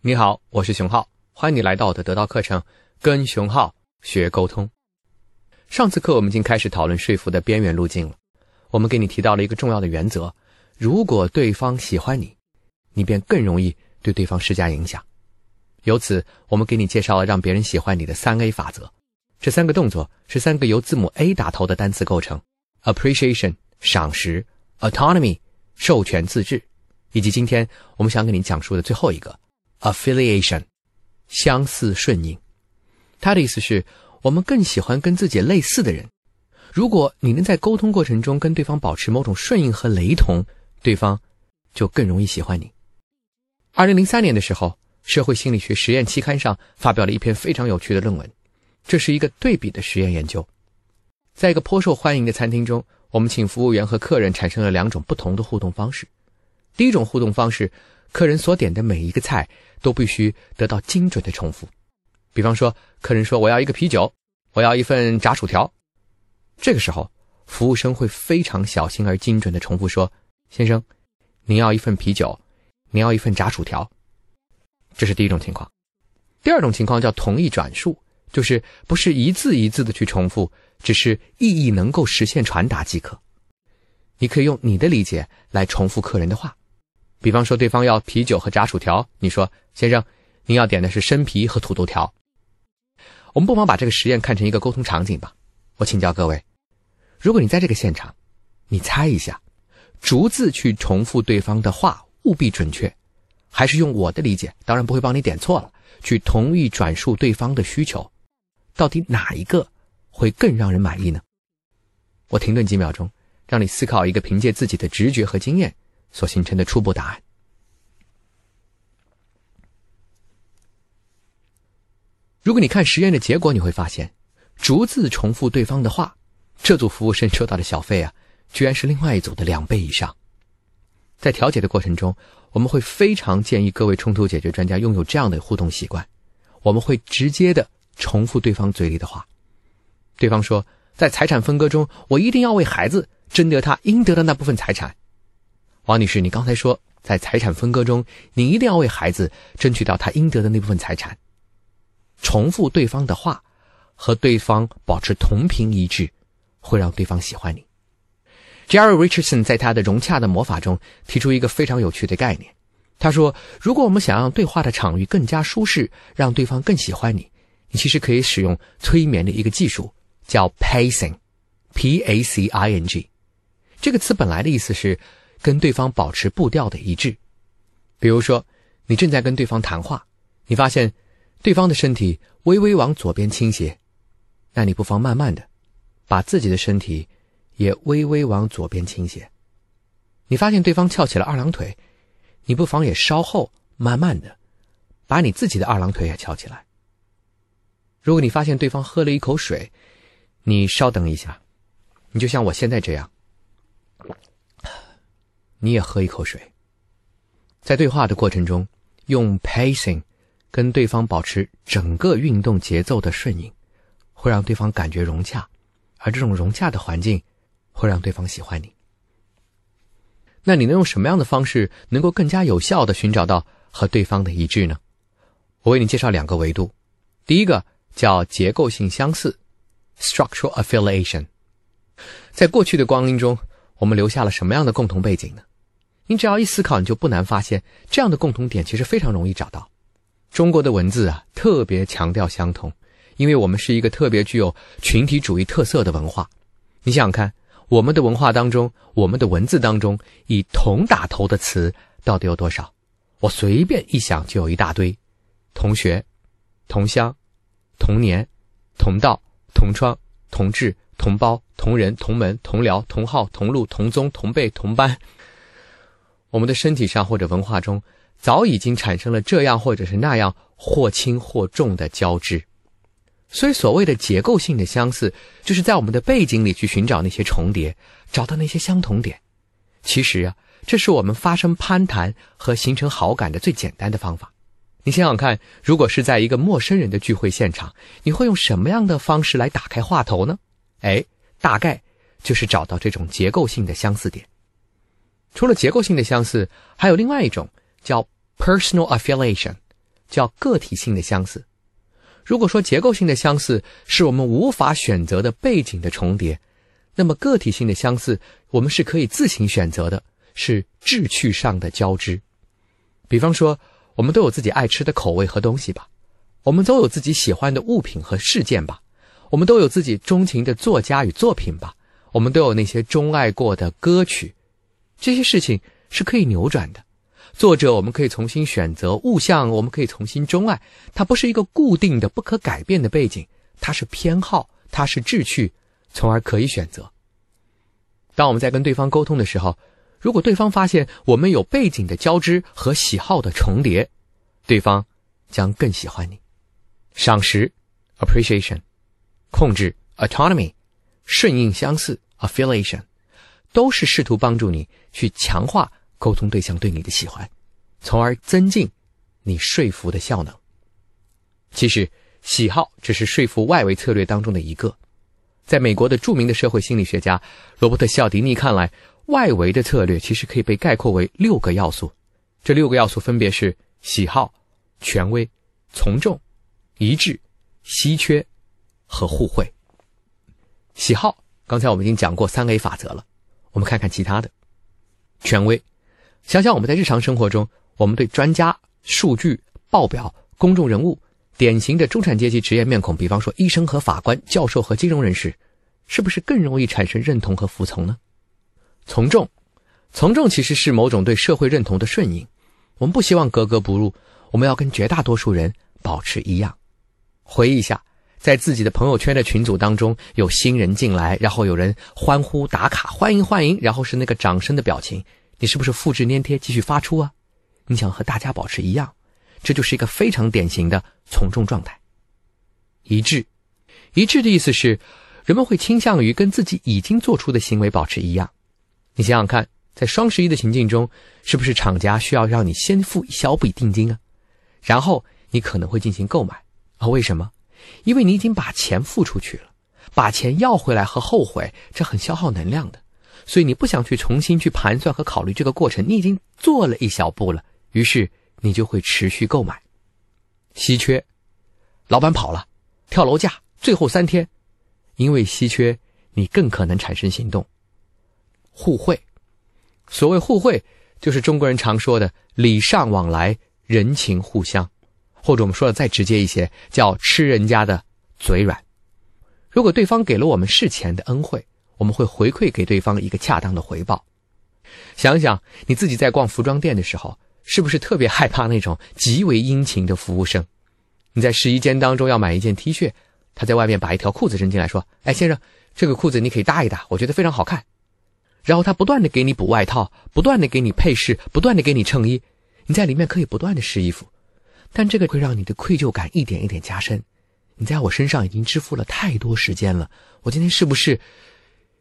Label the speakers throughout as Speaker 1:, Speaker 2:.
Speaker 1: 你好，我是熊浩，欢迎你来到我的得到课程，跟熊浩学沟通。上次课我们已经开始讨论说服的边缘路径了，我们给你提到了一个重要的原则：如果对方喜欢你，你便更容易对对方施加影响。由此，我们给你介绍了让别人喜欢你的三 A 法则。这三个动作是三个由字母 A 打头的单词构成：appreciation 赏识，autonomy 授权自治，以及今天我们想给你讲述的最后一个。Affiliation，相似顺应，他的意思是，我们更喜欢跟自己类似的人。如果你能在沟通过程中跟对方保持某种顺应和雷同，对方就更容易喜欢你。二零零三年的时候，社会心理学实验期刊上发表了一篇非常有趣的论文，这是一个对比的实验研究。在一个颇受欢迎的餐厅中，我们请服务员和客人产生了两种不同的互动方式。第一种互动方式。客人所点的每一个菜都必须得到精准的重复。比方说，客人说：“我要一个啤酒，我要一份炸薯条。”这个时候，服务生会非常小心而精准的重复说：“先生，您要一份啤酒，您要一份炸薯条。”这是第一种情况。第二种情况叫同意转述，就是不是一字一字的去重复，只是意义能够实现传达即可。你可以用你的理解来重复客人的话。比方说，对方要啤酒和炸薯条，你说：“先生，您要点的是生啤和土豆条。”我们不妨把这个实验看成一个沟通场景吧。我请教各位：如果你在这个现场，你猜一下，逐字去重复对方的话，务必准确，还是用我的理解，当然不会帮你点错了，去同意转述对方的需求，到底哪一个会更让人满意呢？我停顿几秒钟，让你思考一个凭借自己的直觉和经验。所形成的初步答案。如果你看实验的结果，你会发现，逐字重复对方的话，这组服务生收到的小费啊，居然是另外一组的两倍以上。在调解的过程中，我们会非常建议各位冲突解决专家拥有这样的互动习惯：我们会直接的重复对方嘴里的话。对方说，在财产分割中，我一定要为孩子争得他应得的那部分财产。王女士，你刚才说在财产分割中，你一定要为孩子争取到他应得的那部分财产。重复对方的话，和对方保持同频一致，会让对方喜欢你。Jerry Richardson 在他的融洽的魔法中提出一个非常有趣的概念。他说，如果我们想让对话的场域更加舒适，让对方更喜欢你，你其实可以使用催眠的一个技术，叫 pacing，P-A-C-I-N-G。这个词本来的意思是。跟对方保持步调的一致，比如说，你正在跟对方谈话，你发现对方的身体微微往左边倾斜，那你不妨慢慢的把自己的身体也微微往左边倾斜。你发现对方翘起了二郎腿，你不妨也稍后慢慢的把你自己的二郎腿也翘起来。如果你发现对方喝了一口水，你稍等一下，你就像我现在这样。你也喝一口水。在对话的过程中，用 pacing 跟对方保持整个运动节奏的顺应，会让对方感觉融洽，而这种融洽的环境会让对方喜欢你。那你能用什么样的方式能够更加有效的寻找到和对方的一致呢？我为你介绍两个维度。第一个叫结构性相似 （structural affiliation）。在过去的光阴中，我们留下了什么样的共同背景呢？你只要一思考，你就不难发现，这样的共同点其实非常容易找到。中国的文字啊，特别强调相同，因为我们是一个特别具有群体主义特色的文化。你想想看，我们的文化当中，我们的文字当中，以“同”打头的词到底有多少？我随便一想就有一大堆：同学、同乡、同年、同道、同窗、同志、同胞、同人、同门、同僚、同号、同路、同宗、同辈、同班。我们的身体上或者文化中，早已经产生了这样或者是那样或轻或重的交织，所以所谓的结构性的相似，就是在我们的背景里去寻找那些重叠，找到那些相同点。其实啊，这是我们发生攀谈和形成好感的最简单的方法。你想想看，如果是在一个陌生人的聚会现场，你会用什么样的方式来打开话头呢？哎，大概就是找到这种结构性的相似点。除了结构性的相似，还有另外一种叫 personal affiliation，叫个体性的相似。如果说结构性的相似是我们无法选择的背景的重叠，那么个体性的相似我们是可以自行选择的，是志趣上的交织。比方说，我们都有自己爱吃的口味和东西吧，我们都有自己喜欢的物品和事件吧，我们都有自己钟情的作家与作品吧，我们都有那些钟爱过的歌曲，这些事情是可以扭转的。作者，我们可以重新选择物象，我们可以重新钟爱。它不是一个固定的、不可改变的背景，它是偏好，它是志趣，从而可以选择。当我们在跟对方沟通的时候，如果对方发现我们有背景的交织和喜好的重叠，对方将更喜欢你。赏识 （appreciation）、控制 （autonomy）、顺应相似 （affiliation），都是试图帮助你去强化。沟通对象对你的喜欢，从而增进你说服的效能。其实，喜好只是说服外围策略当中的一个。在美国的著名的社会心理学家罗伯特·西奥迪尼看来，外围的策略其实可以被概括为六个要素。这六个要素分别是喜好、权威、从众、一致、稀缺和互惠。喜好，刚才我们已经讲过三 A 法则了。我们看看其他的，权威。想想我们在日常生活中，我们对专家、数据、报表、公众人物、典型的中产阶级职业面孔，比方说医生和法官、教授和金融人士，是不是更容易产生认同和服从呢？从众，从众其实是某种对社会认同的顺应。我们不希望格格不入，我们要跟绝大多数人保持一样。回忆一下，在自己的朋友圈的群组当中，有新人进来，然后有人欢呼打卡，欢迎欢迎，然后是那个掌声的表情。你是不是复制粘贴继续发出啊？你想和大家保持一样，这就是一个非常典型的从众状态。一致，一致的意思是，人们会倾向于跟自己已经做出的行为保持一样。你想想看，在双十一的情境中，是不是厂家需要让你先付一小笔定金啊？然后你可能会进行购买啊？为什么？因为你已经把钱付出去了，把钱要回来和后悔，这很消耗能量的。所以你不想去重新去盘算和考虑这个过程，你已经做了一小步了，于是你就会持续购买。稀缺，老板跑了，跳楼价，最后三天，因为稀缺，你更可能产生行动。互惠，所谓互惠，就是中国人常说的礼尚往来，人情互相，或者我们说的再直接一些，叫吃人家的嘴软。如果对方给了我们事前的恩惠。我们会回馈给对方一个恰当的回报。想想你自己在逛服装店的时候，是不是特别害怕那种极为殷勤的服务生？你在试衣间当中要买一件 T 恤，他在外面把一条裤子扔进来，说：“哎，先生，这个裤子你可以搭一搭，我觉得非常好看。”然后他不断的给你补外套，不断的给你配饰，不断的给你衬衣，你在里面可以不断的试衣服，但这个会让你的愧疚感一点一点加深。你在我身上已经支付了太多时间了，我今天是不是？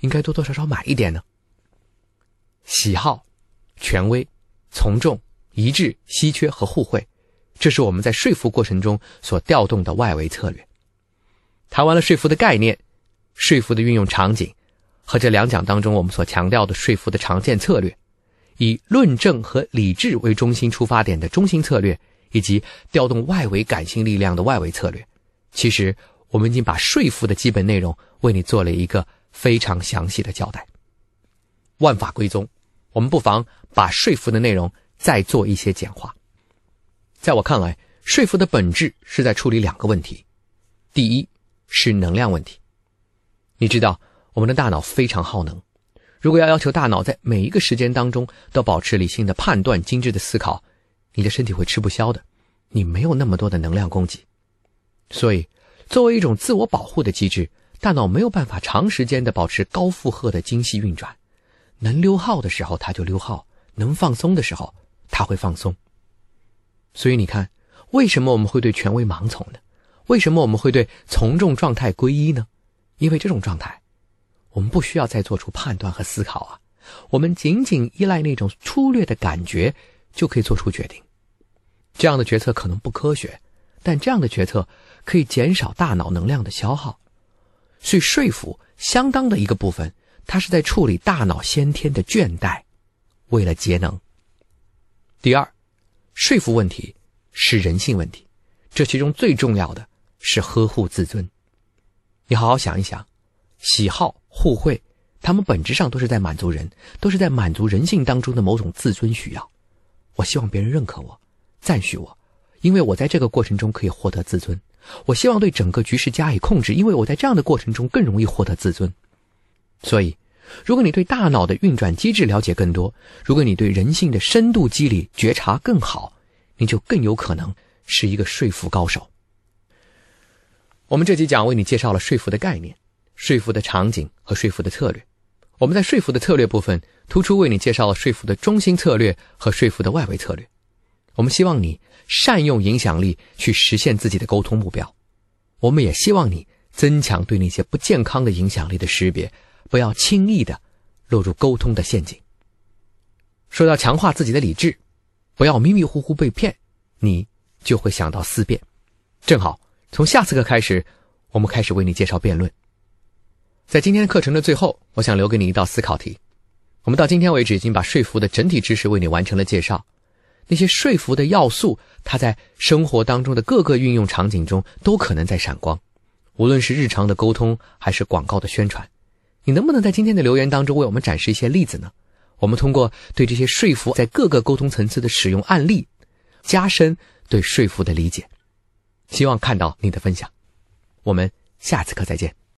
Speaker 1: 应该多多少少买一点呢。喜好、权威、从众、一致、稀缺和互惠，这是我们在说服过程中所调动的外围策略。谈完了说服的概念、说服的运用场景和这两讲当中我们所强调的说服的常见策略，以论证和理智为中心出发点的中心策略，以及调动外围感性力量的外围策略。其实我们已经把说服的基本内容为你做了一个。非常详细的交代。万法归宗，我们不妨把说服的内容再做一些简化。在我看来，说服的本质是在处理两个问题：第一是能量问题。你知道，我们的大脑非常耗能，如果要要求大脑在每一个时间当中都保持理性的判断、精致的思考，你的身体会吃不消的，你没有那么多的能量供给。所以，作为一种自我保护的机制。大脑没有办法长时间的保持高负荷的精细运转，能溜号的时候它就溜号，能放松的时候它会放松。所以你看，为什么我们会对权威盲从呢？为什么我们会对从众状态归一呢？因为这种状态，我们不需要再做出判断和思考啊，我们仅仅依赖那种粗略的感觉就可以做出决定。这样的决策可能不科学，但这样的决策可以减少大脑能量的消耗。所以，说服相当的一个部分，它是在处理大脑先天的倦怠，为了节能。第二，说服问题是人性问题，这其中最重要的是呵护自尊。你好好想一想，喜好互惠，他们本质上都是在满足人，都是在满足人性当中的某种自尊需要。我希望别人认可我，赞许我，因为我在这个过程中可以获得自尊。我希望对整个局势加以控制，因为我在这样的过程中更容易获得自尊。所以，如果你对大脑的运转机制了解更多，如果你对人性的深度机理觉察更好，你就更有可能是一个说服高手。我们这集讲为你介绍了说服的概念、说服的场景和说服的策略。我们在说服的策略部分，突出为你介绍了说服的中心策略和说服的外围策略。我们希望你善用影响力去实现自己的沟通目标。我们也希望你增强对那些不健康的影响力的识别，不要轻易的落入沟通的陷阱。说到强化自己的理智，不要迷迷糊糊被骗，你就会想到思辨。正好从下次课开始，我们开始为你介绍辩论。在今天课程的最后，我想留给你一道思考题。我们到今天为止已经把说服的整体知识为你完成了介绍。那些说服的要素，它在生活当中的各个运用场景中都可能在闪光，无论是日常的沟通还是广告的宣传。你能不能在今天的留言当中为我们展示一些例子呢？我们通过对这些说服在各个沟通层次的使用案例，加深对说服的理解。希望看到你的分享。我们下次课再见。